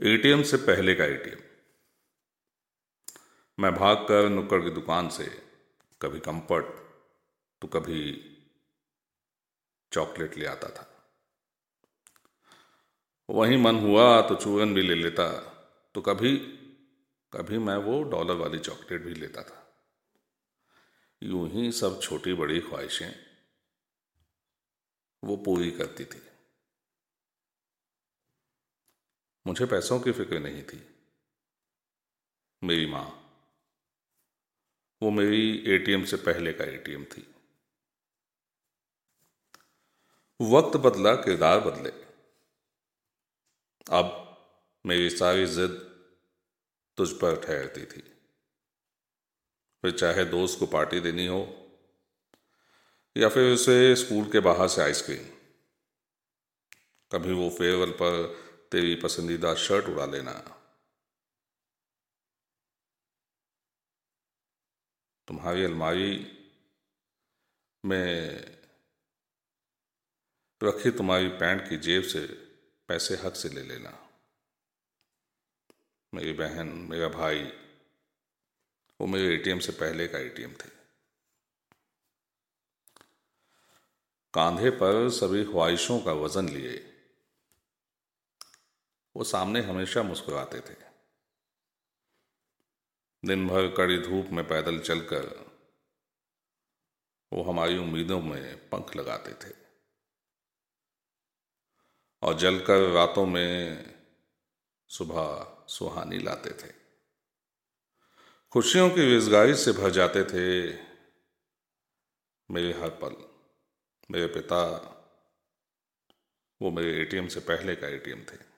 ATM से पहले का एटीएम मैं भागकर नुक्कड़ की दुकान से कभी कंफर्ट तो कभी चॉकलेट ले आता था। वहीं मन हुआ तो चूरन भी ले लेता तो कभी कभी मैं वो डॉलर वाली चॉकलेट भी लेता था। यूँ ही सब छोटी बड़ी ख्वाहिशें वो पूरी करती थी। मुझे पैसों की फ़िक्र नहीं थी। मेरी माँ, वो मेरी एटीएम से पहले का एटीएम थी। वक्त बदला, किरदार बदले। अब मेरी सारी जिद तुझ पर ठहरती थी। फिर चाहे दोस्त को पार्टी देनी हो, या फिर उसे स्कूल के बाहर से आइसक्रीम। कभी वो फेयरवेल पर तेरी पसंदीदा शर्ट उड़ा लेना। तुम्हारी अलमारी में रखी तुम्हारी पैंट की जेब से पैसे हक से ले लेना। मेरी बहन, मेरा भाई, वो मेरे एटीएम से पहले का एटीएम थे। कांधे पर सभी ख्वाहिशों का वज़न लिए वो सामने हमेशा मुस्कुराते थे। दिन भर कड़ी धूप में पैदल चलकर वो हमारी उम्मीदों में पंख लगाते थे। और जलकर रातों में सुबह सुहानी लाते थे। खुशियों की रिजगारी से भर जाते थे मेरे हर पल। मेरे पिता, वो मेरे एटीएम से पहले का एटीएम थे।